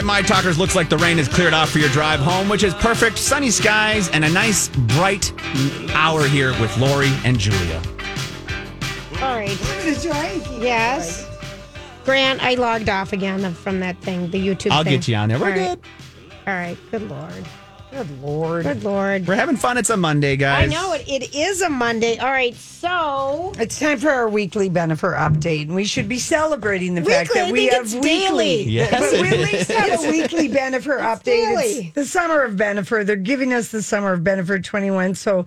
right, my talkers, looks like the rain has cleared off for your drive home, which is perfect. Sunny skies and a nice bright hour here with Lori and Julia. All right. Yes. Grant, I logged off again from that thing, the YouTube I'll thing. get you on there. We're All right. good. All right. Good Lord. Good Lord. Good Lord. We're having fun. It's a Monday, guys. I know it. It is a Monday. All right. So It's time for our weekly Bennifer update, and we should be celebrating the fact Weekly? that I we think have it's weekly. daily. Yes, but we at least have a weekly Bennifer update. daily. It's the summer of Bennifer. They're giving us the summer of Bennifer 21. So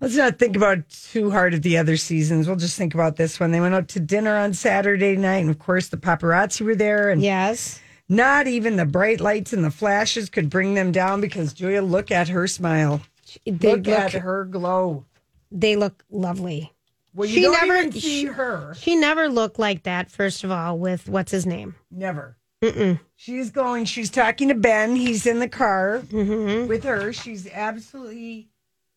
let's not think about too hard at the other seasons. We'll just think about this one. They went out to dinner on Saturday night, and of course the paparazzi were there, and yes, not even the bright lights and the flashes could bring them down because Julia, look at her smile. they look, look, at her glow. they look lovely. Well, you She don't never- even see she- her. She never looked like that. First of all, with what's his name? Never. She's going. She's talking to Ben. He's in the car mm-hmm. with her. She's absolutely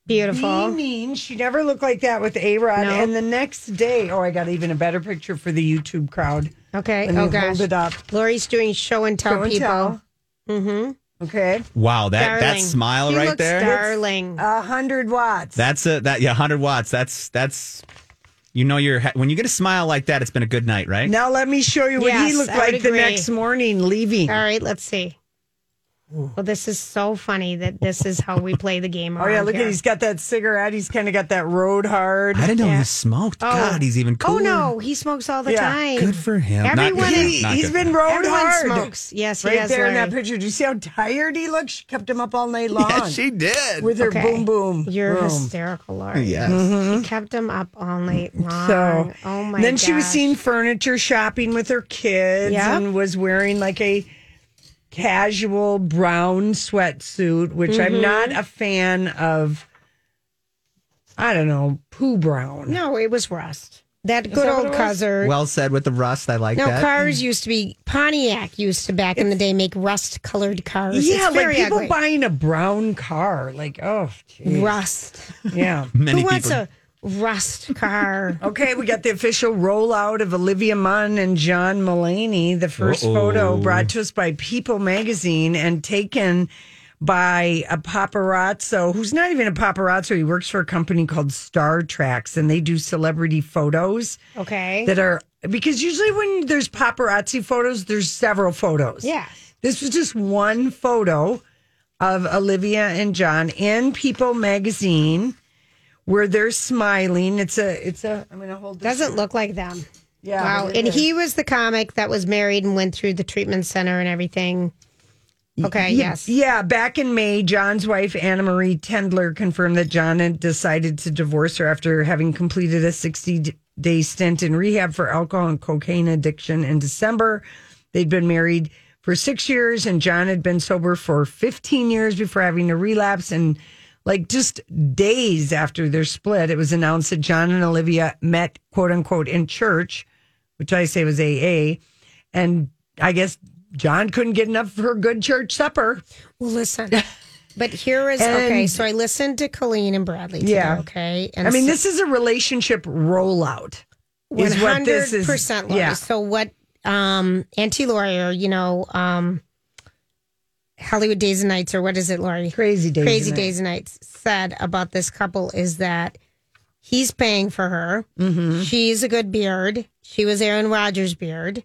Beautiful. beaming. She never looked like that with A Rod. No. And the next day, oh, I got even a better picture for the YouTube crowd. Okay. Let me oh hold gosh. it up. Lori's doing show and tell Show and people. tell. Mm-hmm. Okay, Wow, that that smile She right looks there. Darling. a hundred watts. That's a that yeah, hundred watts. That's that's you know you're when you get a smile like that, it's been a good night, right? now let me show you what he looked I would like the next morning leaving. All right, let's see. Well, this is so funny that this is how we play the game. Oh yeah, look here. at he's got that cigarette. He's kind of got that road hard. I didn't know Yeah. he smoked. Oh. God, he's even Oh no, he smokes all the Yeah. time. Good for him. Not- Everyone He, not he's good been for him. road Everyone hard. smokes. Yes, he right has, there in that picture. Do you see how tired he looks? She kept him up all night long. Yeah, she did. with her Okay. boom boom. You're boom. hysterical, Lori. yes. She mm-hmm. kept him up all night long. So, oh my then she was seen furniture shopping with her kids Yep. and was wearing like a casual brown sweatsuit, which Mm-hmm. I'm not a fan of. I don't know, poo brown. No, it was rust. That good that old it cuzzer. Well said with the rust. I like no, that. cars used to be Pontiac used to back in the day make rust colored cars. Yeah, it's like people ugly. buying a brown car. Like, oh, geez. rust. yeah. Many Who wants people. a rust car? Okay, we got the official rollout of Olivia Munn and John Mulaney. The 1st Uh-oh. photo brought to us by People magazine and taken by a paparazzo who's not even a paparazzo. He works for a company called Star Tracks and they do celebrity photos Okay. that are because usually when there's paparazzi photos, there's several photos. yeah. This was just one photo of Olivia and John in People magazine where they're smiling. It's a it's a I'm gonna hold this Doesn't look like them. yeah. Wow. And is. he was the comic that was married and went through the treatment center and everything. Okay, yes. Yeah, back in May, John's wife, Anna Marie Tendler, confirmed that John had decided to divorce her after having completed a 60 day stint in rehab for alcohol and cocaine addiction in December. They'd been married for six years, and John had been sober for 15 years before having a relapse. And like just days after their split, it was announced that John and Olivia met, quote unquote, in church, which I say was AA. And I guess John couldn't get enough of a good church supper. Well, listen. But here is And- okay. So I listened to Colleen and Bradley. Today, Yeah. Okay. And I mean, so- this is a relationship rollout. One this hundred is. percent. Yeah. So what? Um, Enty Lawyer, you know, um, Hollywood Days and Nights, or what is it, Lori? Crazy days. Crazy and Days and Nights said about this couple is that he's paying for her. Mm-hmm. She's a good beard. She was Aaron Rodgers' beard,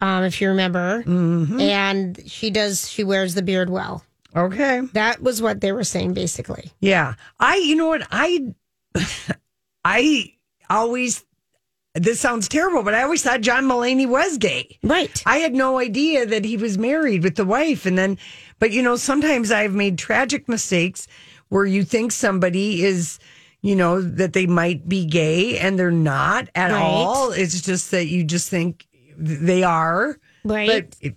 um, if you remember, Mm-hmm. and she does. She wears the beard well. Okay. That was what they were saying, basically. Yeah. I, you know what? I, I always, this sounds terrible, but I always thought John Mulaney was gay. Right. I had no idea that he was married with the wife. And then, but you know, sometimes I've made tragic mistakes where you think somebody is, you know, that they might be gay and they're not at Right. all. It's just that you just think they are. Right. But it,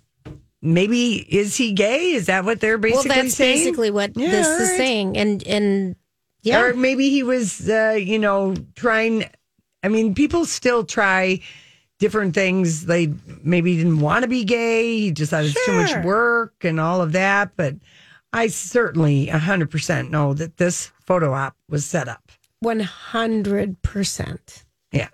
maybe is he gay? Is that what they're basically saying? well, that's saying? basically what Yeah, this all is saying, and and yeah, Or maybe he was, uh, you know, trying. I mean, people still try different things. They maybe didn't want to be gay. He just thought it's too much work and all of that. But I certainly 100% know that this photo op was set up. one hundred percent. Yeah.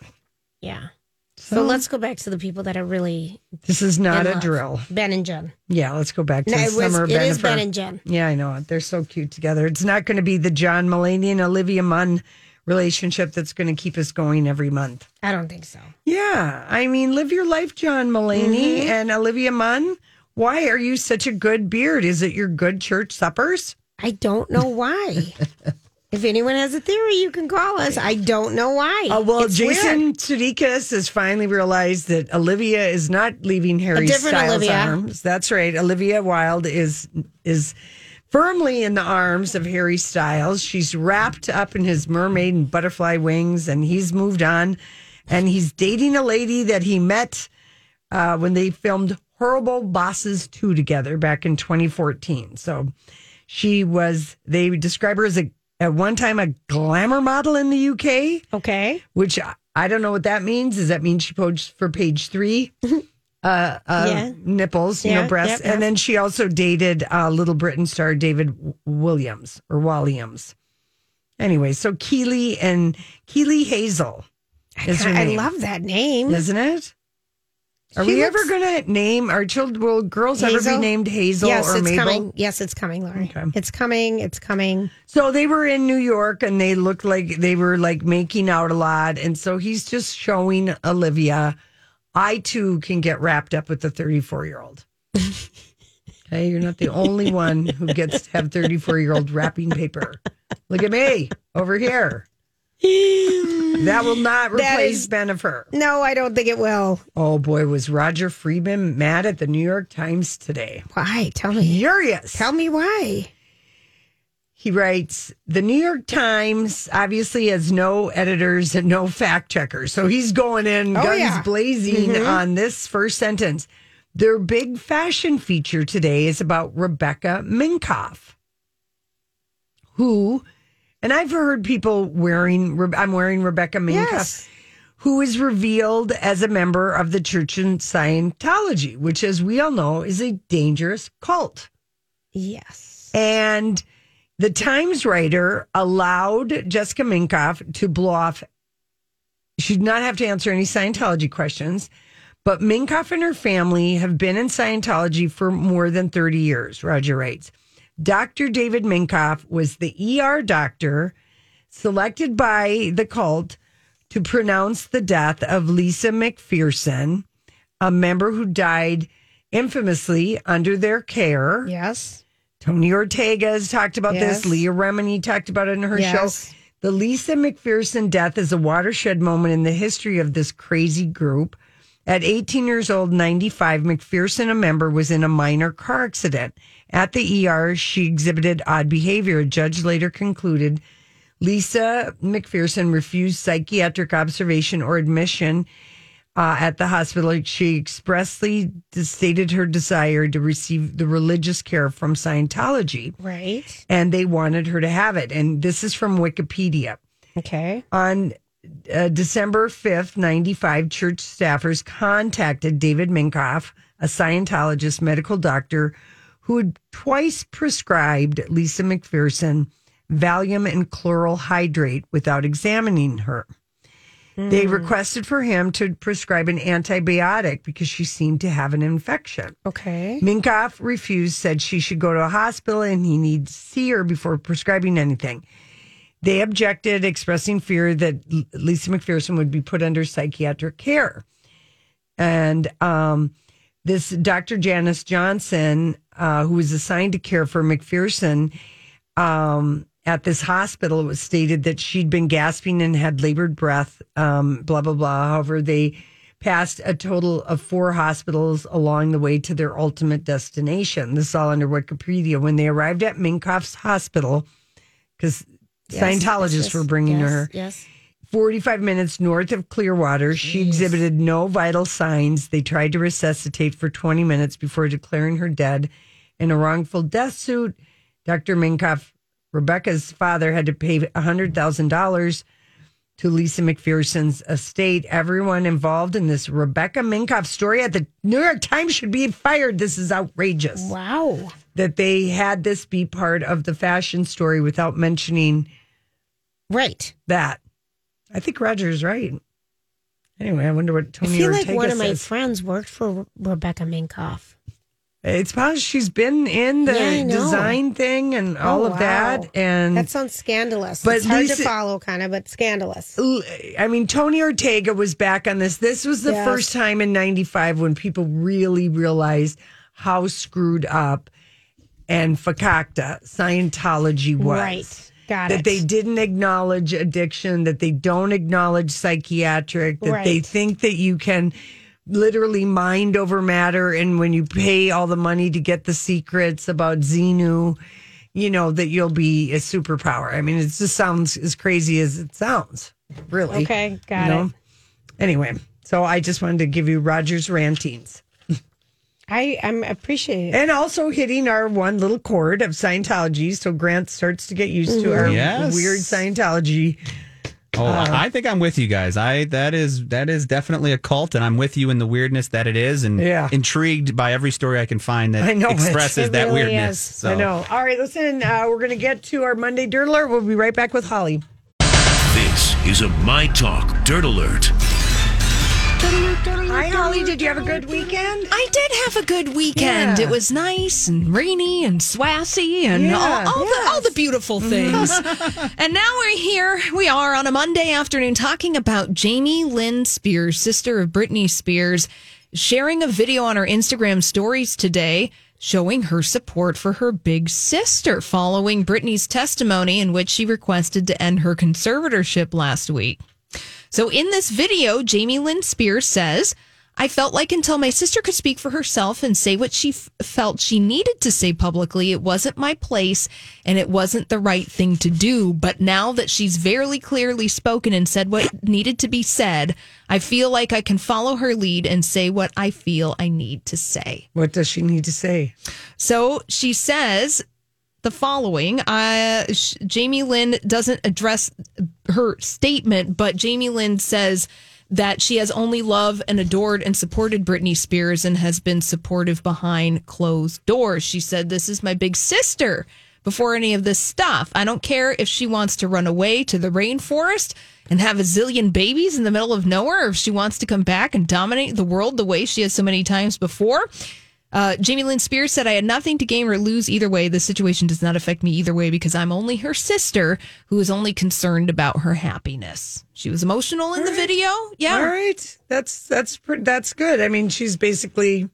Yeah. So let's go back to the people that are really This is not a love. drill. Ben and Jen. Yeah, let's go back to No, the it was- summer it is Ben and Jen. Yeah, I know. They're so cute together. It's not going to be the John Mulaney and Olivia Munn relationship that's going to keep us going every month. I don't think so. Yeah, I mean, live your life, John Mulaney Mm-hmm. and Olivia Munn. Why are you such a good beard? Is it your good church suppers? I don't know why. if anyone has a theory, you can call us. I don't know why. Uh, well, It's. Jason Sudeikis has finally realized that Olivia is not leaving Harry Styles' Olivia. arms. That's right. Olivia Wilde is is firmly in the arms of Harry Styles. She's wrapped up in his mermaid and butterfly wings, and he's moved on. And he's dating a lady that he met uh, when they filmed Horrible Bosses 2 together back in 2014. So she was, they describe her as a, at one time, a glamour model in the UK Okay. which I- I don't know what that means. Does that mean she posed for page three? Uh, uh, Yeah. nipples, you know, breasts. yep, yep. And then she also dated uh, Little Britain star David Williams or Walliams. Anyway, so Keeley and Keeley Hazell is her I love that name. isn't it? Are She we looks- ever going to name our children? Will girls ever be named Hazel yes, or it's Mabel? coming. Yes, it's coming, Lori. Okay. It's coming. It's coming. So they were in New York and they looked like they were like making out a lot. And so he's just showing Olivia, I too can get wrapped up with the 34 year old. Okay, you're not the only one who gets to have 34 year old wrapping paper. Look at me over here. That will not replace is- Bennifer. No, I don't think it will. Oh boy, was Roger Friedman mad at the New York Times today? Why? Tell me. Furious. Tell me why. He writes, the New York Times obviously has no editors and no fact checkers. So he's going in Oh, guns yeah. Mm-hmm. blazing on this first sentence. Their big fashion feature today is about Rebecca Minkoff, who, and I've heard people wearing, I'm wearing Rebecca Minkoff, Yes. who is revealed as a member of the Church in Scientology, which, as we all know, is a dangerous cult. Yes. And the Times writer allowed Jessica Minkoff to blow off. She did not have to answer any Scientology questions, but Minkoff and her family have been in Scientology for more than 30 years, Roger writes. Dr. David Minkoff was the ER doctor selected by the cult to pronounce the death of Lisa McPherson, a member who died infamously under their care. Yes. Tony Ortega has talked about Yes. this. Leah Remini talked about it in her Yes. show. The Lisa McPherson death is a watershed moment in the history of this crazy group. At 18 years old, 95, McPherson, a member, was in a minor car accident. At the ER, she exhibited odd behavior. A judge later concluded Lisa McPherson refused psychiatric observation or admission uh, at the hospital. She expressly stated her desire to receive the religious care from Scientology, Right. and they wanted her to have it. And this is from Wikipedia. Okay. On uh, December 5th, 95, church staffers contacted David Minkoff, a Scientologist medical doctor who had twice prescribed Lisa McPherson Valium and chloral hydrate without examining her. They requested for him to prescribe an antibiotic because she seemed to have an infection. Okay. Minkoff refused, said she should go to a hospital and he needs to see her before prescribing anything. They objected, expressing fear that Lisa McPherson would be put under psychiatric care. And um, this Dr. Janice Johnson, uh, who was assigned to care for McPherson um, at this hospital, it was stated that she'd been gasping and had labored breath, um, blah, blah, blah. However, they passed a total of four hospitals along the way to their ultimate destination. This is all under Wikipedia. When they arrived at Minkoff's hospital, because Scientologists Yes, were bringing yes, her Yes. 45 minutes north of Clearwater. She exhibited no vital signs. They tried to resuscitate for 20 minutes before declaring her dead in a wrongful death suit. Dr. Minkoff, Rebecca's father, had to pay $100,000 to Lisa McPherson's estate. Everyone involved in this Rebecca Minkoff story at the New York Times should be fired. This is outrageous Wow. that they had this be part of the fashion story without mentioning Right. that. I think Roger's right. Anyway, I wonder what Tony. I feel like Ortega one of my friends worked for Rebecca Minkoff. It's possible she's been in the Yeah, design thing and oh, all Oh, of wow. that. And That sounds scandalous. But it's hard Lisa- to follow, kind of, but scandalous. I mean, Tony Ortega was back on this. This was the Yes. first time in 95 when people really realized how screwed up and fakakta Scientology was. Right. Got that it. That they didn't acknowledge addiction, that they don't acknowledge psychiatric, that they think that you can literally mind over matter. And when you pay all the money to get the secrets about Xenu, you know, that you'll be a superpower. I mean, it just sounds as crazy as it sounds, really. Okay, got you know? it. Anyway, so I just wanted to give you Roger's rantings. I I'm appreciate it. And also hitting our one little chord of Scientology. So Grant starts to get used to mm-hmm. our Yes. weird Scientology. Oh, Uh, I think I'm with you guys. I that is that is definitely a cult, and I'm with you in the weirdness that it is, and Yeah. intrigued by every story I can find that I know expresses It that really weirdness. So. I know. All right, listen, uh, we're going to get to our Monday Dirt Alert. We'll be right back with Holly. This is a My Talk Dirt Alert. Hi, Holly. Did you have a good weekend? I did have a good weekend. Yeah. It was nice and rainy and swassy and Yeah, all, all, the, all the beautiful mm-hmm. things. and now we're here. We are on a Monday afternoon talking about Jamie Lynn Spears, sister of Britney Spears, sharing a video on her Instagram stories today showing her support for her big sister following Britney's testimony in which she requested to end her conservatorship last week. So in this video, Jamie Lynn Spears says, I felt like until my sister could speak for herself and say what she f- felt she needed to say publicly, it wasn't my place and it wasn't the right thing to do. But now that she's very clearly spoken and said what needed to be said, I feel like I can follow her lead and say what I feel I need to say. What does she need to say? So she says the following uh, sh- Jamie Lynn doesn't address her statement, but Jamie Lynn says that she has only loved and adored and supported Britney Spears and has been supportive behind closed doors. She said, This is my big sister before any of this stuff. I don't care if she wants to run away to the rainforest and have a zillion babies in the middle of nowhere, or if she wants to come back and dominate the world the way she has so many times before. Uh, Jamie Lynn Spears said, I had nothing to gain or lose either way. The situation does not affect me either way because I'm only her sister who is only concerned about her happiness. She was emotional in the video. Yeah. All right, that's that's pretty, that's good. I mean, she's basically,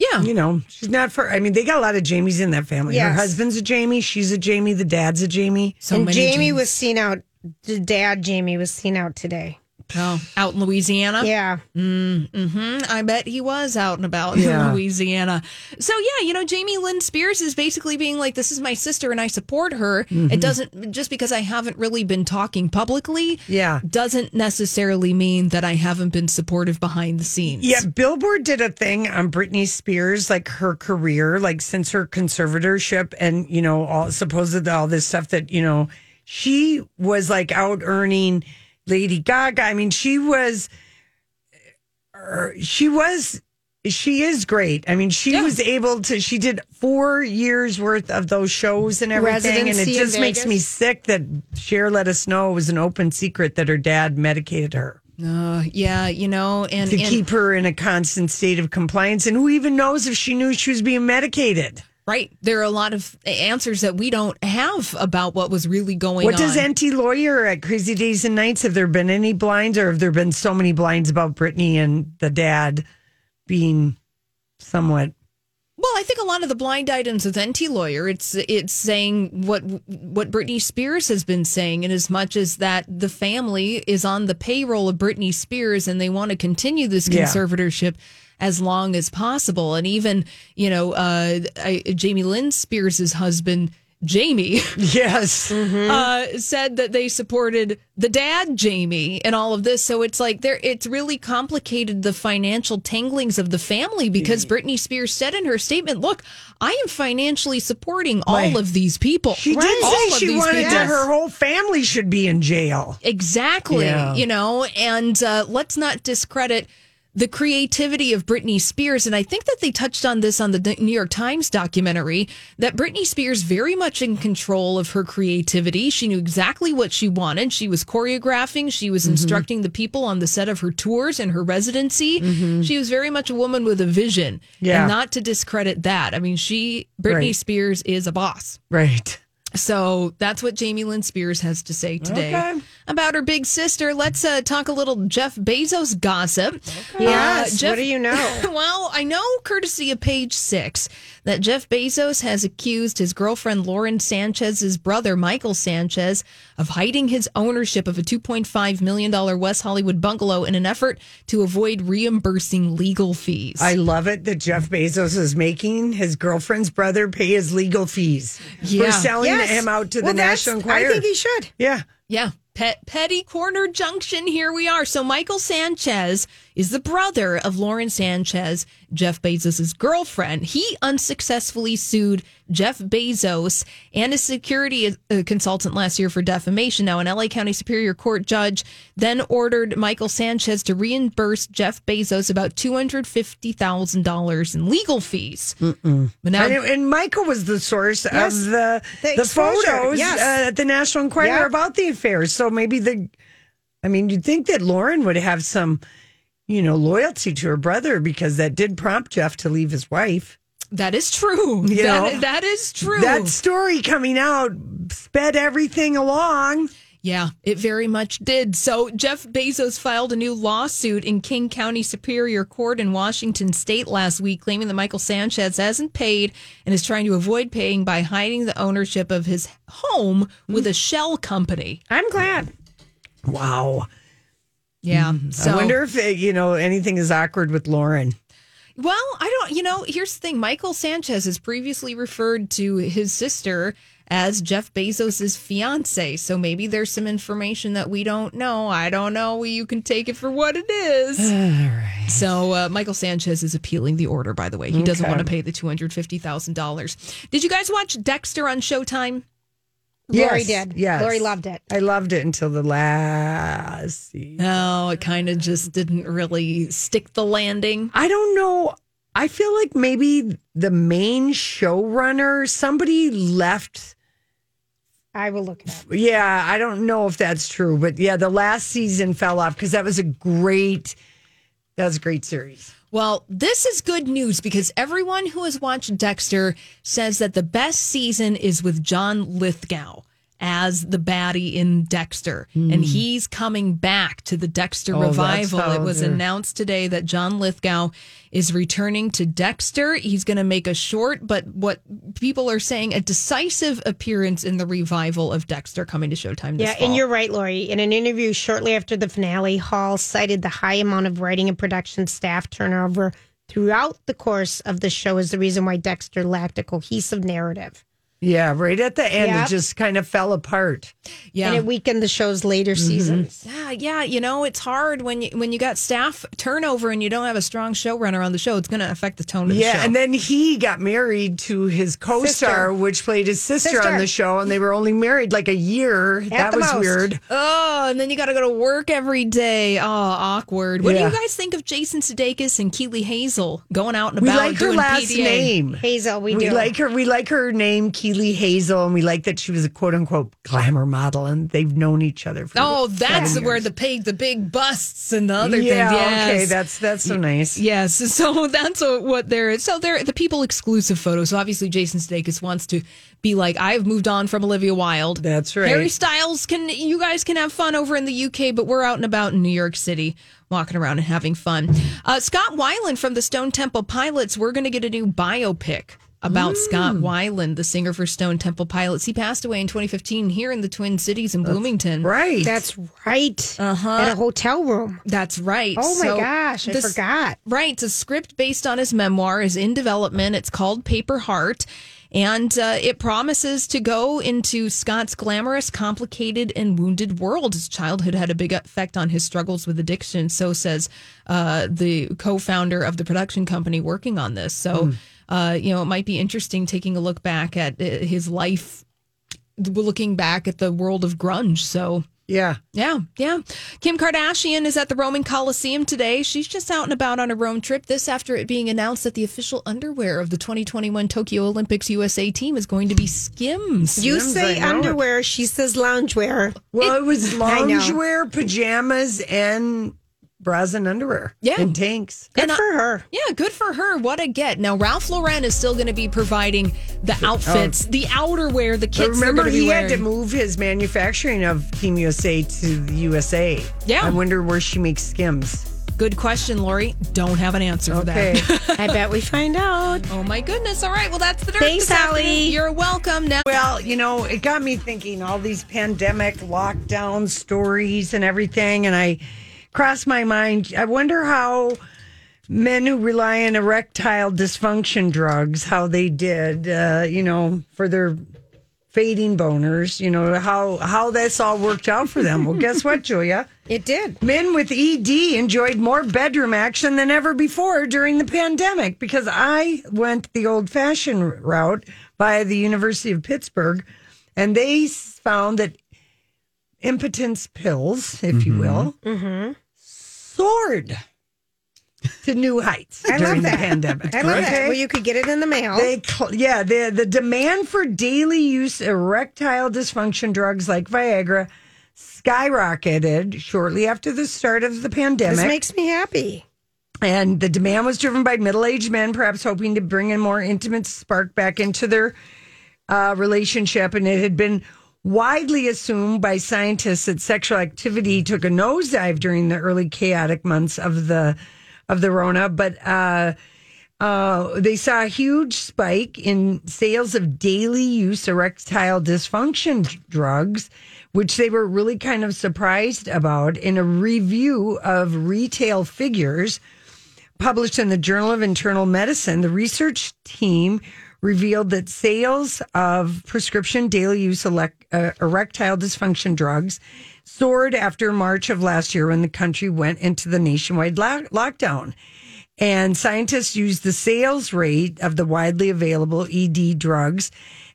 Yeah. you know, she's not for. I mean, they got a lot of Jamies in that family. Her husband's a Jamie. She's a Jamie. The dad's a Jamie. so and many Jamie James. was seen out. The dad Jamie was seen out today. Oh, out in Louisiana. Yeah, Mm, hmm I bet he was out and about Yeah. in Louisiana. So yeah, you know, Jamie Lynn Spears is basically being like, "This is my sister, and I support her." Mm-hmm. It doesn't just because I haven't really been talking publicly. Yeah. doesn't necessarily mean that I haven't been supportive behind the scenes. Yeah, Billboard did a thing on Britney Spears, like her career, like since her conservatorship, and you know, all supposedly all this stuff that you know, she was like out earning Lady Gaga. I mean, she was, er, she was, she is great. I mean, she Yeah. was able to. She did four years worth of those shows and everything, and it Residency just makes me sick that Cher let us know it was an open secret that her dad medicated her Uh, yeah, you know, and, to and- keep her in a constant state of compliance. And who even knows if she knew she was being medicated? Right, there are a lot of answers that we don't have about what was really going What on. does Enty Lawyer at Crazy Days and Nights? Have there been any blinds or have there been so many blinds about Brittany and the dad being somewhat? Well, I think a lot of the blind items with Enty lawyer, it's it's saying what what Britney Spears has been saying, in as much as that the family is on the payroll of Britney Spears and they want to continue this Yeah. As long as possible. And even you know, uh, I, Jamie Lynn Spears' husband. Jamie Yes. uh, said that they supported the dad Jamie and all of this. So it's like there, it's really complicated the financial tanglings of the family because Britney Spears said in her statement, "Look, I am financially supporting all My- of these people. She All did of say she wanted people." to, her whole family should be in jail. Exactly. Yeah. You know, and uh, let's not discredit the creativity of Britney Spears. And I think that they touched on this on the New York Times documentary that Britney Spears very much in control of her creativity. She knew exactly what she wanted. She was choreographing, she was mm-hmm. instructing the people on the set of her tours and her residency. Mm-hmm. She was very much a woman with a vision. Yeah. And not to discredit that. I mean, she, Britney Right. Spears, is a boss. Right. So that's what Jamie Lynn Spears has to say today Okay. About her big sister. Let's uh, talk a little Jeff Bezos gossip. Yes. Uh, Jeff- what do you know? well, I know, courtesy of page six, that Jeff Bezos has accused his girlfriend Lauren Sanchez's brother, Michael Sanchez, of hiding his ownership of a $2.5 million West Hollywood bungalow in an effort to avoid reimbursing legal fees. I love it that Jeff Bezos is making his girlfriend's brother pay his legal fees Yeah. for selling Yes. him out to Well, the National Enquirer. I think he should. yeah. Yeah. Pet, Petty Corner Junction, here we are. So, Michael Sanchez is the brother of Lauren Sanchez, Jeff Bezos' girlfriend. He unsuccessfully sued Jeff Bezos and a security uh, consultant last year for defamation. Now, an LA County Superior Court judge then ordered Michael Sanchez to reimburse Jeff Bezos about $250,000 in legal fees. Now, And, and Michael was the source Yes. of the The the, photos yes. uh, at the National Enquirer Yeah. about the affair. So maybe the, I mean, you'd think that Lauren would have some, you know, loyalty to her brother because that did prompt Jeff to leave his wife. that is true. You That- know, that is true. That story coming out sped everything along. Yeah, it very much did. So Jeff Bezos filed a new lawsuit in King County Superior Court in Washington State last week, claiming that Michael Sanchez hasn't paid and is trying to avoid paying by hiding the ownership of his home with a shell company. I'm glad. Wow. Yeah. So I wonder if, uh, you know, anything is awkward with Lauren. Well, I don't, you know, here's the thing. Michael Sanchez has previously referred to his sister as Jeff Bezos' fiance. So maybe there's some information that we don't know. I don't know. You can take it for what it is. All right. So uh, Michael Sanchez is appealing the order, by the way. He doesn't want to pay the $250,000. Did you guys watch Dexter on Showtime? Lori Yes, did. yes. Lori loved it. I loved it until the last season. No, it kind of just didn't really stick the landing. I don't know. I feel like maybe the main showrunner, somebody left. I will look it up. Yeah, I don't know if that's true, but yeah, the last season fell off because that was a great, that was a great series. Well, this is good news because everyone who has watched Dexter says that the best season is with John Lithgow as the baddie in Dexter. And he's coming back to the Dexter Hmm. Oh, revival. It was they're- announced today that John Lithgow is returning to Dexter. He's going to make a short, but what people are saying, a decisive appearance in the revival of Dexter coming to Showtime this Yeah, fall. and you're right, Lori. In an interview shortly after the finale, Hall cited the high amount of writing and production staff turnover throughout the course of the show as the reason why Dexter lacked a cohesive narrative. Yeah, right at the end, Yep. it just kind of fell apart. yeah. And it weakened the show's later Mm-hmm. seasons. Yeah, yeah, you know it's hard when you when you got staff turnover and you don't have a strong showrunner on the show. It's going to affect the tone of the show. Yeah, and then he got married to his co-star, Sister. which played his sister, Sister. on the show, and they were only married like a year. that was most. weird. oh, and then you got to go to work every day. Oh, awkward. What Yeah. do you guys think of Jason Sudeikis and Keeley Hazell going out and We about like her last PDA? name. Hazel, we, We, do. like her. We like her name, Keeley Hazell, and we like that she was a quote unquote glamour model, and they've known each other for. Oh, that's seven where the big the big busts and the other yeah, things. Yes. okay, that's that's so nice. Yes, so that's what they're. So they're the people exclusive photos. So obviously, Jason Sudeikis wants to be like, I've moved on from Olivia Wilde. That's right. Harry Styles can. You guys can have fun over in the UK, but we're out and about in New York City, walking around and having fun. Uh, Scott Weiland from the Stone Temple Pilots. We're going to get a new biopic. About Scott Weiland, the singer for Stone Temple Pilots. He passed away in 2015 here in the Twin Cities in Bloomington. Right. That's right. Uh-huh. At a hotel room. That's right. Oh my So gosh, I this- forgot. Right. It's a script based on his memoir is in development. It's called Paper Heart. And uh, it promises to go into Scott's glamorous, complicated, and wounded world. His childhood had a big effect on his struggles with addiction. So says uh, the co-founder of the production company working on this. So, uh, you know, it might be interesting taking a look back at uh, his life, looking back at the world of grunge. So Yeah. Yeah, yeah. Kim Kardashian is at the Roman Coliseum today. She's just out and about on a Rome trip. This after it being announced that the official underwear of the 2021 Tokyo Olympics USA team is going to be Skims. You Skims, say I know it. underwear, she says loungewear. Well, it, was I know. loungewear, pajamas, and bras and underwear. Yeah. And tanks. Good And I- for her. Yeah, good for her. What a get. Now, Ralph Lauren is still going to be providing the oh. outfits, the outerwear, the But kits remember, be he wearing. had to move his manufacturing of Team USA to the USA. Yeah. I wonder where she makes skims. Good question, Lori. Don't have an answer for Okay. that. I bet we find out. oh, my goodness. All right. Well, that's the dirt. Thanks, this afternoon. Allie. You're welcome. Now, Well, you know, it got me thinking all these pandemic lockdown stories and everything. And I crossed my mind. I wonder how men who rely on erectile dysfunction drugs, how they did, uh, you know, for their fading boners, you know, how, how this all worked out for them. Well, guess what, Julia? It did. Men with ED enjoyed more bedroom action than ever before during the pandemic because I went the old fashioned route by the University of Pittsburgh and they found that impotence pills, if you will, soared to new heights I during love the that. pandemic. I love that. Well, you could get it in the mail. They, cl- yeah, the the demand for daily use erectile dysfunction drugs like Viagra skyrocketed shortly after the start of the pandemic. this makes me happy. and the demand was driven by middle-aged men, perhaps hoping to bring a more intimate spark back into their uh, relationship. And it had been widely assumed by scientists that sexual activity took a nosedive during the early chaotic months of the of the Rona, but. Uh, uh, they saw a huge spike in sales of daily use erectile dysfunction drugs, which they were really kind of surprised about in a review of retail figures published in the Journal of Internal Medicine. The research team revealed that sales of prescription daily use elec- uh, erectile dysfunction drugs soared after March of last year when the country went into the nationwide lo- lockdown. And scientists used the sales rate of the widely available ED drugs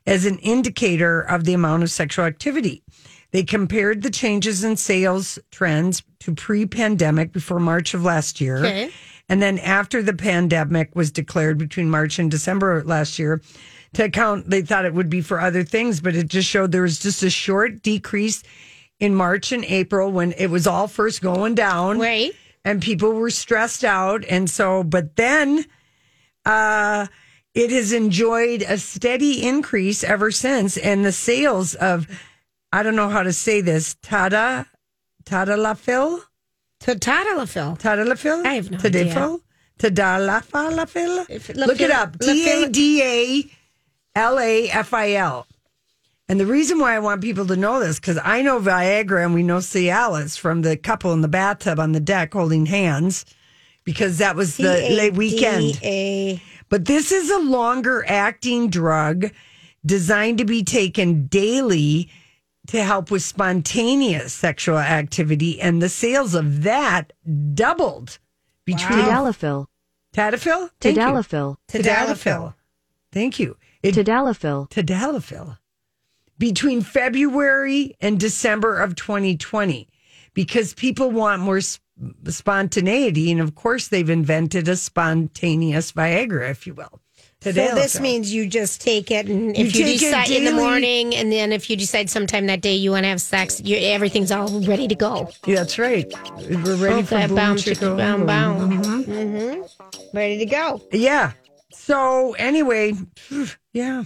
as an indicator of the amount of sexual activity. They compared the changes in sales trends to pre pandemic before March of last year. Okay. And then after the pandemic was declared between March and December last year, to account, they thought it would be for other things, but it just showed there was just a short decrease in March and April when it was all first going down. Right. and people were stressed out. And so but then uh it has enjoyed a steady increase ever since. And the sales of i don't know how to say this tada tadalafil To Tadalafil. tadalafil I have no Tadafil? tadalafalafil If- look it up Lafil- t-a-d-a-l-a-f-i-l and the reason why I want people to know this, because I know Viagra and we know Cialis from the couple in the bathtub on the deck holding hands, because that was the late weekend. A But this is a longer acting drug designed to be taken daily to help with spontaneous sexual activity. And the sales of that doubled between Tadalafil. Tadalafil? Thank you. Tadalafil. Tadalafil. Thank you. It, Tadalafil. Tadalafil between February and December of 2020 because people want more sp- spontaneity. And of course, they've invented a spontaneous Viagra, if you will. So this Tadalafil. means you just take it, and if you, take it decide in the morning, and then if you decide sometime that day you want to have sex, you, everything's all ready to go. Yeah, that's right. We're ready for Okay, boom, boom, chicka, chicka, boom, boom. boom. Mm-hmm. Ready to go. Yeah. So anyway, yeah,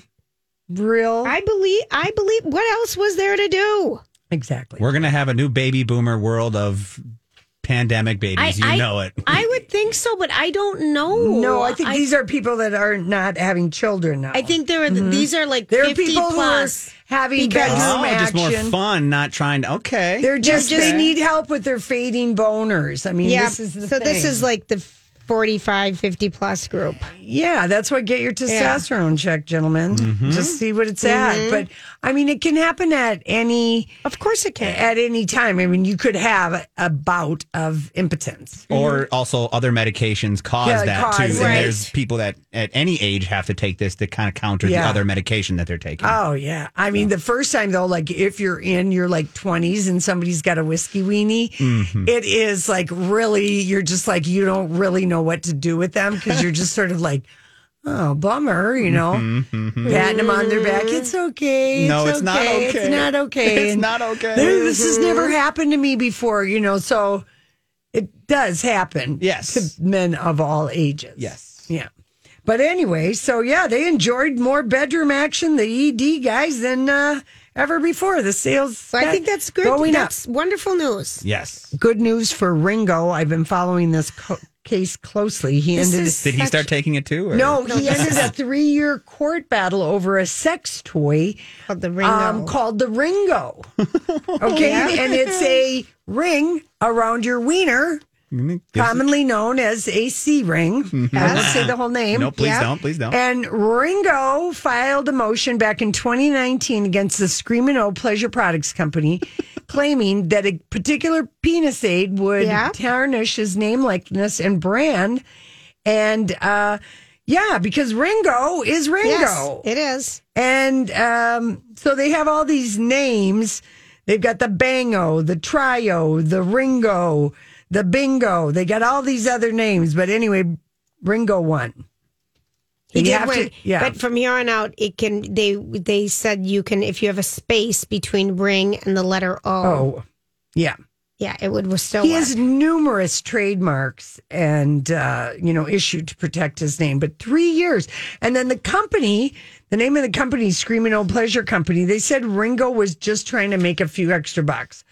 real I believe. I believe. What else was there to do? exactly. We're going to have a new baby boomer world of pandemic babies. you I- know it. I would think so, but I don't know. No, I think these are people that are not having children now. I think there are. Mm-hmm. These are like there are fifty people plus. who are having because- bedroom oh, just more fun, not trying to. Okay. They're just just- they need help with their fading boners. I mean, yeah. this is the so this is like the 45, 50 plus group. Yeah, that's why get your testosterone checked, gentlemen. Mm-hmm. Just see what it's at. Mm-hmm. But I mean, it can happen at any Of course it can. at any time. I mean, you could have a bout of impotence. Or also other medications cause Yeah, that cause too. it. And there's people that at any age have to take this to kind of counter Yeah. the other medication that they're taking. Oh yeah. I mean, the first time though, like if you're in your like 20s and somebody's got a whiskey weenie, mm-hmm. it is like really you're just like you don't really know what to do with them because you're just sort of like, oh bummer, you know, mm-hmm, mm-hmm. patting them on their back. It's okay. No, it's not okay. It's not okay. It's And not okay. there- This has never mm-hmm. happened to me before, you know. So it does happen. Yes. to men of all ages. Yes. Yeah. But anyway, so yeah, they enjoyed more bedroom action, the ED guys, than uh, ever before. The sales. So I think that's good. Going that's wonderful news. Yes. Good news for Ringo. I've been following this co- case closely. He This ended. is Did he start taking it too? or- no, he ended a three-year court battle over a sex toy Called the Ringo. um, called the Ringo. Okay, and it's a ring around your wiener, commonly known as a C ring. I won't say the whole name. No, please Yeah. don't. Please don't. And Ringo filed a motion back in 2019 against the Screamin' O Pleasure Products Company, claiming that a particular penis aid would Yeah. tarnish his name, likeness, and brand. And uh, yeah, because Ringo is Ringo. yes, it is. And um, so they have all these names. They've got the Bango, the Trio, the Ringo, the Bingo. They got all these other names. But anyway, Ringo won. He You did have to- yeah. But from here on out, it can. They they said you can if you have a space between ring and the letter O. Oh, yeah. Yeah, it would still He work. has numerous trademarks and uh, you know issued to protect his name, but three years. And then the company, the name of the company, Screaming O Pleasure Company, they said Ringo was just trying to make a few extra bucks.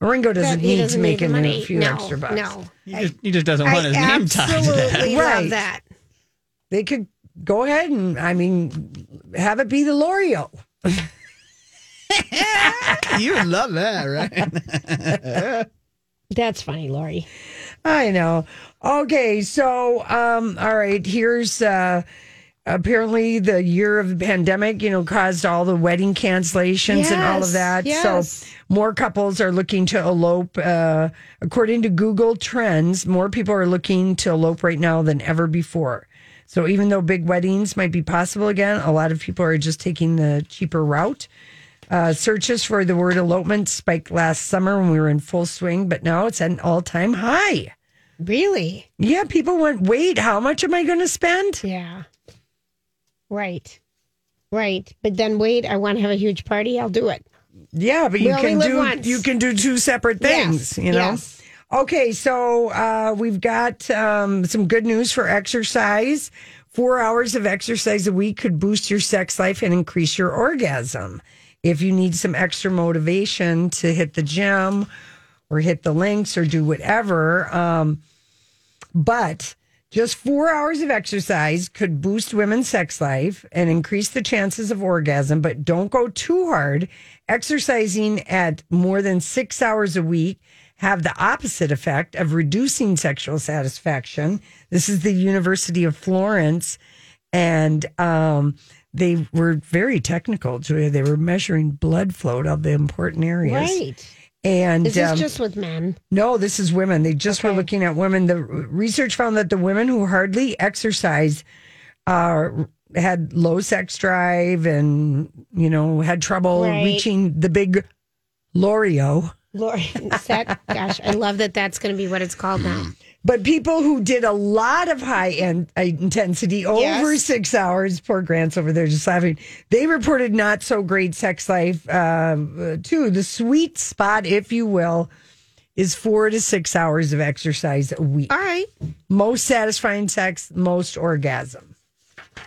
Ringo doesn't need doesn't to make need a money. few no, extra bucks. No, He just, he just doesn't I want his name tied to that. absolutely Right. love that. They could go ahead and, I mean, have it be the L'Oreal. You would love that, right? That's funny, Lori. I know. Okay, so um, all right, here's uh apparently the year of the pandemic, you know, caused all the wedding cancellations and all of that. yes. So more couples are looking to elope. Uh, according to Google Trends, more people are looking to elope right now than ever before. So even though big weddings might be possible again, a lot of people are just taking the cheaper route. Uh, searches for the word elopement spiked last summer when we were in full swing, but now it's at an all time high. Really? Yeah, people went, wait, how much am I going to spend? Yeah. Right. Right. But then wait, I want to have a huge party. I'll do it. Yeah, but you We only can do once. you can do two separate things, Yes, you know. yes. Okay, so uh, we've got um, some good news for exercise. Four hours of exercise a week could boost your sex life and increase your orgasm. If you need some extra motivation to hit the gym or hit the links or do whatever, um, but just four hours of exercise could boost women's sex life and increase the chances of orgasm, but don't go too hard. Exercising at more than six hours a week have the opposite effect of reducing sexual satisfaction. This is the University of Florence, and um, they were very technical. Julia. They were measuring blood flow to the important areas. Right. And Is this um, just with men? no, this is women. They just were looking at women. The research found that the women who hardly exercise uh, had low sex drive and, you know, had trouble Right. reaching the big L'Oreo. Lori, gosh, I love that that's going to be what it's called now. But people who did a lot of high end uh, intensity over Yes. six hours, poor Grant's over there just laughing. They reported not so great sex life uh, too. The sweet spot, if you will, is four to six hours of exercise a week. All right. most satisfying sex, most orgasm.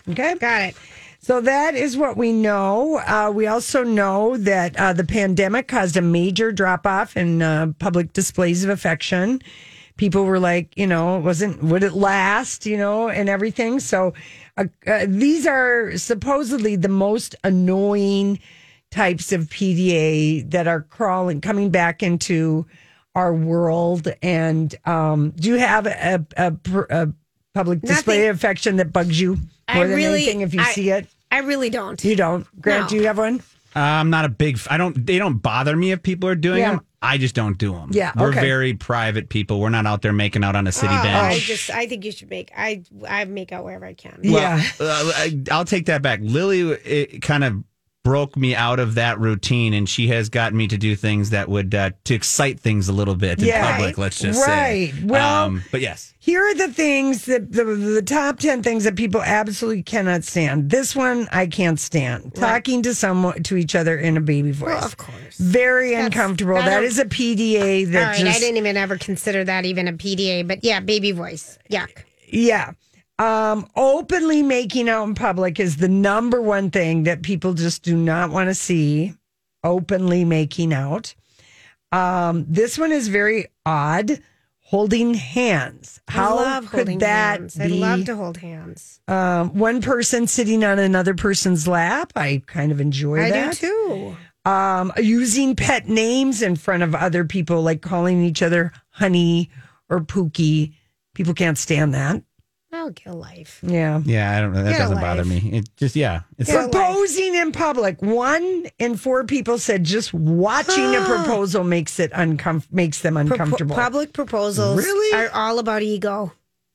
Okay. Got it. So that is what we know. Uh, we also know that uh, the pandemic caused a major drop off in uh, public displays of affection. People were like, you know, it wasn't would it last, you know, and everything. So uh, uh, these are supposedly the most annoying types of PDA that are crawling, coming back into our world. And um, do you have a, a, a public display Nothing. of affection that bugs you more I than really- anything if you I- see it? I really don't. You don't. Grant, No. do you have one? Uh, I'm not a big. f- I don't. They don't bother me if people are doing Yeah. them. I just don't do them. Yeah, we're okay. very private people. We're not out there making out on a city Oh, I bench. just I think you should make I I make out wherever I can. yeah. Uh, I- I'll take that back. Lily it kind of broke me out of that routine, and she has gotten me to do things that would uh, to excite things a little bit in Yeah. public. Let's just Right. say. Right? Well- um, but yes, Here are the things that the, the top 10 things that people absolutely cannot stand. This one I can't stand. Talking to someone to each other in a baby voice. Well, of course. Very uncomfortable. I That don't- is a PDA that right, just I didn't even ever consider that even a PDA, but yeah, baby voice. Yuck. Yeah. Um, openly making out in public is the number one thing that people just do not want to see. Openly making out. Um, this one is very odd. Holding hands. How I love could holding that hands. be? I love to hold hands. um, one person sitting on another person's lap. I kind of enjoy I that. I do too. Um, using pet names in front of other people, like calling each other honey or Pookie. People can't stand that. Oh, get a life. Yeah. yeah, I don't know. That Get a doesn't bother life. me. It just yeah, it's Get a life. Proposing in public. One in four people said just watching a proposal makes it uncom- makes them Propo- uncomfortable. public proposals Really? are all about ego.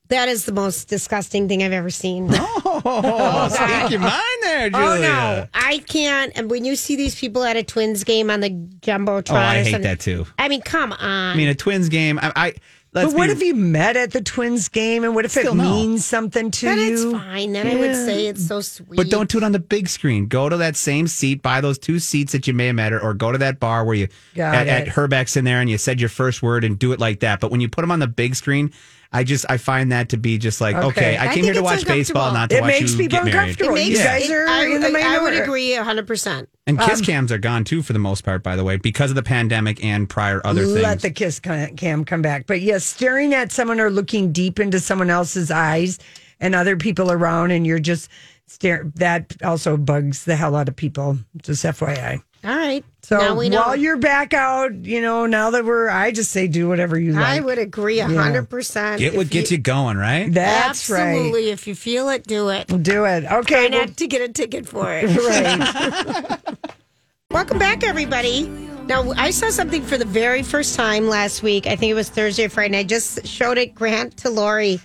That is the most disgusting thing I've ever seen. oh, speak your mind there, oh, Julia. Oh no, I can't. And when you see these people at a Twins game on the jumbotron, Oh, I or hate something- that too. I mean, come on. I mean, a Twins game. I. I let's but what be- if you met at the Twins game and what if it Still no. means something to you? then it's fine. Then I would say it's so sweet. But don't do it on the big screen. Go to that same seat, buy those two seats that you may have met, or, or go to that bar where you Got at, it. at Herbeck's in there and you said your first word and do it like that. But when you put them on the big screen, I just I find that to be just like Okay. okay, I I came here to watch baseball, not to It watch makes you people get married. uncomfortable. It You makes guys it- are I, in the I- I would minority. agree hundred percent. And Um, kiss cams are gone too for the most part, by the way, because of the pandemic and prior other Let things. Let the kiss cam come back. But yes, staring at someone or looking deep into someone else's eyes and other people around, and you're just stare. That also bugs the hell out of people. Just FYI. All right. So now we know. while you're back out, you know, now that we're, I just say do whatever you like. I would agree hundred percent. Get what gets you going, right? That's Absolutely. If you feel it, do it. Do it. Try Okay. well, not to get a ticket for it. right. Welcome back, everybody. Now, I saw something for the very first time last week. I think it was Thursday or Friday. And I just showed it, Grant, to Lori.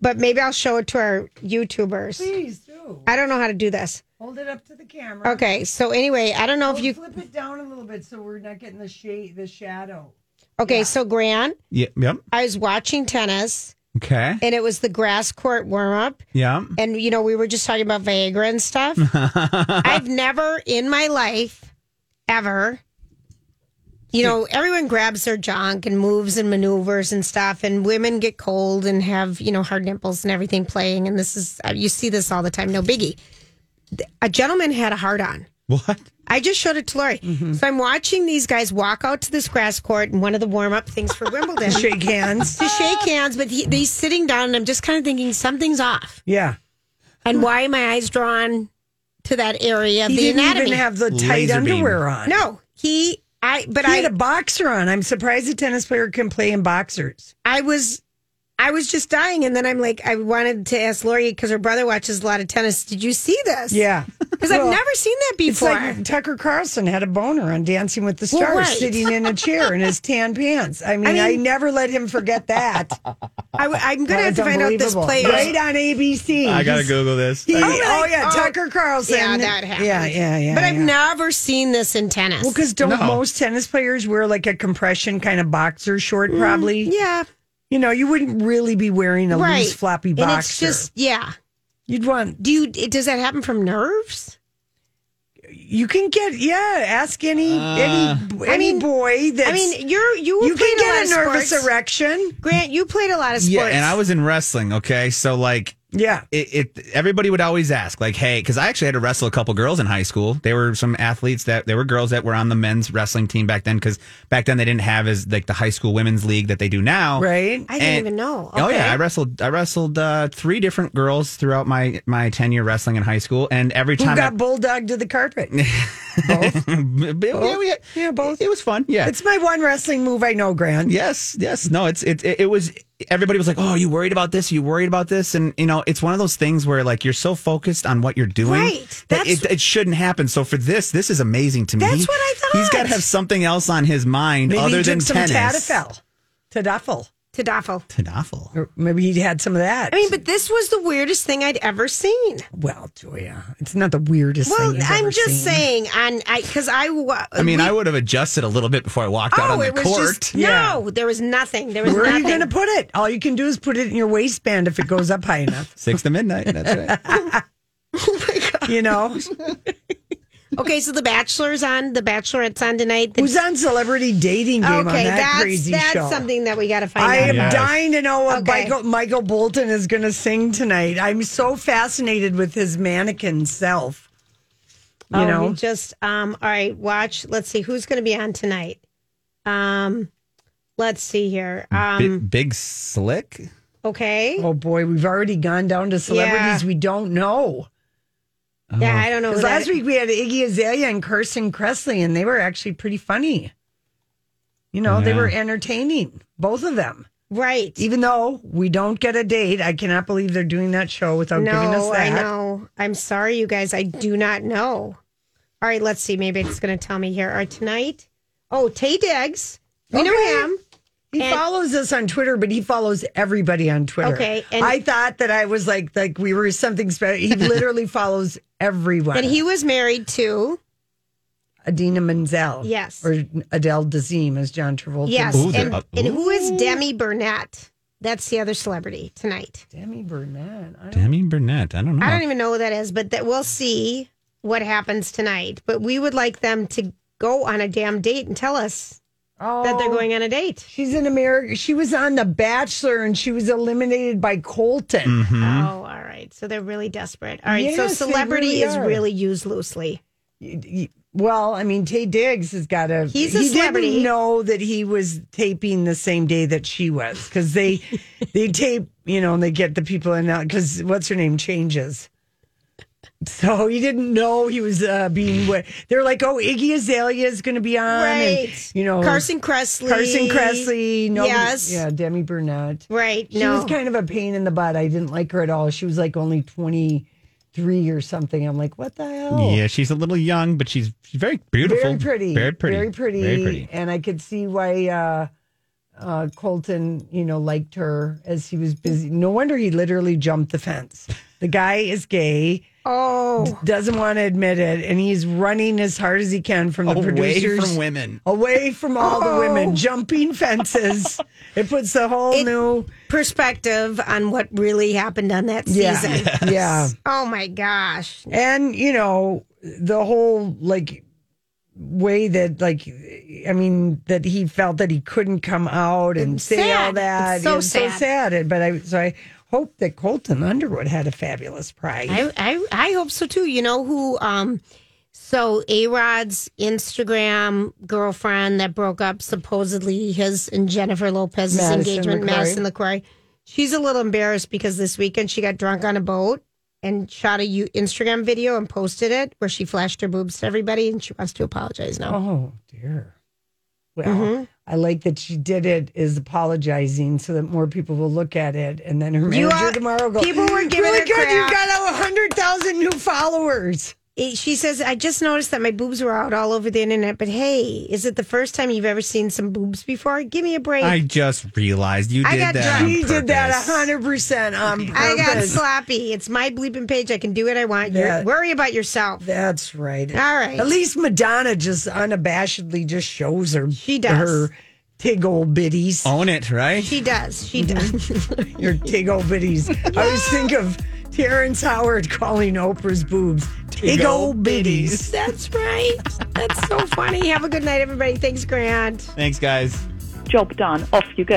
But maybe I'll show it to our YouTubers. Please do. I oh. don't know how to do this. Hold it up to the camera. Okay, so anyway, I don't know if oh, you. flip it down a little bit so we're not getting the shade, the shadow. Okay, so Grant, Yeah, yep. I was watching tennis, Okay. and it was the grass court warm up. Yeah. And, you know, we were just talking about Viagra and stuff. I've never in my life, ever, you know, everyone grabs their junk and moves and maneuvers and stuff, and women get cold and have, you know, hard nipples and everything playing. And this is, uh, you see this all the time, no biggie. A gentleman had a hard on. What? I just showed it to Lori. So I'm watching these guys walk out to this grass court and one of the warm up things for Wimbledon to Shake hands. to shake hands, but he, he's sitting down, and I'm just kind of thinking something's off. Yeah. And why are my eyes drawn to that area of the anatomy? He the didn't anatomy? even have the tight Laser beam. underwear on. no, he. I. But He I. had a boxer on. I'm surprised a tennis player can play in boxers. I was. I was just dying, and then I'm like, I wanted to ask Lori because her brother watches a lot of tennis. Did you see this? Yeah. because I've never seen that It's before. like Tucker Carlson had a boner on Dancing with the Well, Stars, right. sitting in a chair in his tan pants. I mean, I, mean- never let him forget that. I, am going to have to find out this play player. right on ABC. I gotta Google this. he- Oh, oh, yeah, oh, Tucker Carlson. Yeah, that happened. Yeah, yeah, yeah. But I've never seen this in tennis. Well, because don't No. most tennis players wear like a compression kind of boxer short? Probably. Mm, yeah, You know, you wouldn't really be wearing a right. loose floppy boxer. And it's just yeah. You'd want. Do you? Does that happen from nerves? You can get yeah. Ask any any uh, any mean- boy that's. I mean, you're you you can get a of nervous sports. erection. Grant, you played a lot of sports. Yeah, and I was in wrestling. Okay, so like Yeah. it, it everybody would always ask like hey because i actually had to wrestle a couple girls in high school they were some athletes that they were girls that were on the men's wrestling team back then because back then they didn't have as like the high school women's league that they do now Right. I didn't And- even know. Oh yeah, I wrestled. I wrestled uh, three different girls throughout my my tenure wrestling in high school, and every Who time got I, bulldog to the carpet? yeah, we, Yeah, both. It was fun. Yeah. It's my one wrestling move I know, Grant. Yes, yes. No, it's it, it. It was. Everybody was like, "Oh, you worried about this? You worried about this?" And you know, it's one of those things where like you're so focused on what you're doing, Right. that it, it shouldn't happen. So for this, this is amazing to me. That's what I thought. He's got to have something else on his mind Maybe other he than some tennis. Tadafel. Tadafel. Tadafel. Tadafel. Or maybe he had some of that. I mean, but this was the weirdest thing I'd ever seen. well, Julia, it's not the weirdest Well, thing you've I'm ever just seen. saying, on I because I, wa- I mean, we- I would have adjusted a little bit before I walked out Oh, on the it was court. just Yeah. no. There was nothing. There was nothing. Where are you going to put it? All you can do is put it in your waistband if it goes up high enough. Six to midnight. That's right. Oh you know, Okay, so the Bachelor's on. The Bachelorette's on tonight. The- who's on Celebrity Dating Game on okay, that that's crazy that's show? something that we got to find out. I out. am about. dying to know what Okay. Michael, Michael Bolton is going to sing tonight. I'm so fascinated with his mannequin self. You oh, know, we just um. All right, watch. Let's see who's going to be on tonight. Um, let's see here. Bi- Um, big slick. okay. oh boy, we've already gone down to celebrities Yeah. we don't know. Yeah, oh. I don't know. Because last week we had Iggy Azalea and Carson Kressley, and they were actually pretty funny. You know, they were entertaining, both of them. right? Even though we don't get a date, I cannot believe they're doing that show without giving us No, that. I know. I'm sorry, you guys. I do not know. All right, let's see. Maybe it's going to tell me here. Right, tonight. Oh, Taye Diggs. We know him. He And- follows us on Twitter, but he follows everybody on Twitter. Okay, and- I thought that I was like like we were something special. He literally follows everyone. And he was married to. Idina Menzel. Yes. Or Adele Dazeem, as John Travolta. Yes. Ooh, and, uh, and who is Demi Burnett? That's the other celebrity tonight. Demi Burnett. I don't Demi Burnett. I don't know. I don't even know who that is, but that we'll see what happens tonight. But we would like them to go on a damn date and tell us Oh, that they're going on a date. She's in America. She was on The Bachelor and she was eliminated by Colton. Mm-hmm. Oh, all right. So they're really desperate. All right. so Yes, they celebrity really is really used loosely. Well, I mean, Taye Diggs has got a. He's a he celebrity. didn't know that he was taping the same day that she was because they they tape, you know, and they get the people in because what's her name changes. So he didn't know he was uh, being. wa- They're like, oh, Iggy Azalea is going to be on, and, Right. you know, Carson Kressley. Carson Kressley. No, Yes. yeah, Demi Burnett. Right. She no. was kind of a pain in the butt. I didn't like her at all. She was like only twenty three or something. I'm like, what the hell? Yeah, she's a little young, but she's she's very beautiful. Very pretty. Very pretty. Very pretty. Very pretty. And I could see why uh, uh, Colton, you know, liked her as he was busy. No wonder he literally jumped the fence. The guy is gay, oh. doesn't want to admit it, and he's running as hard as he can from the Away producers. from women. Away from all the Oh. women, jumping fences. it puts a whole It- new Perspective on what really happened on that yeah, season. yeah. Oh my gosh. and you know the whole like way that like i mean that he felt that he couldn't come out and It's say sad. all that It's so It's so sad. sad but i so i hope that colton underwood had a fabulous pride I, I I hope so too. You know who? Um, so A Rod's Instagram girlfriend that broke up supposedly his and Jennifer Lopez's Madison engagement, LeCroy. Madison LeCroy. She's a little embarrassed because this weekend she got drunk on a boat and shot a U- Instagram video and posted it where she flashed her boobs to everybody and she wants to apologize now. oh dear well Mm-hmm. I like that she did it is apologizing so that more people will look at it and then her You manager are- tomorrow go people were giving really good you got a hundred thousand new followers It- She says, I just noticed that my boobs were out all over the internet, but hey, is it the first time you've ever seen some boobs before? Give me a break. I just realized you I did got that. drunk. on he did that purpose. a hundred percent on purpose I got sloppy. It's my bleeping page. I can do what I want. You Yeah. worry about yourself. That's right. All right. At least Madonna just unabashedly just shows her. She does. her tig old bitties. Own it, right? She does. She does. Your tig old bitties. I always think of Terrence Howard calling Oprah's boobs tig old bitties. That's right. That's so funny. Have a good night, everybody. Thanks, Grant. Thanks, guys. Job done. Off you go.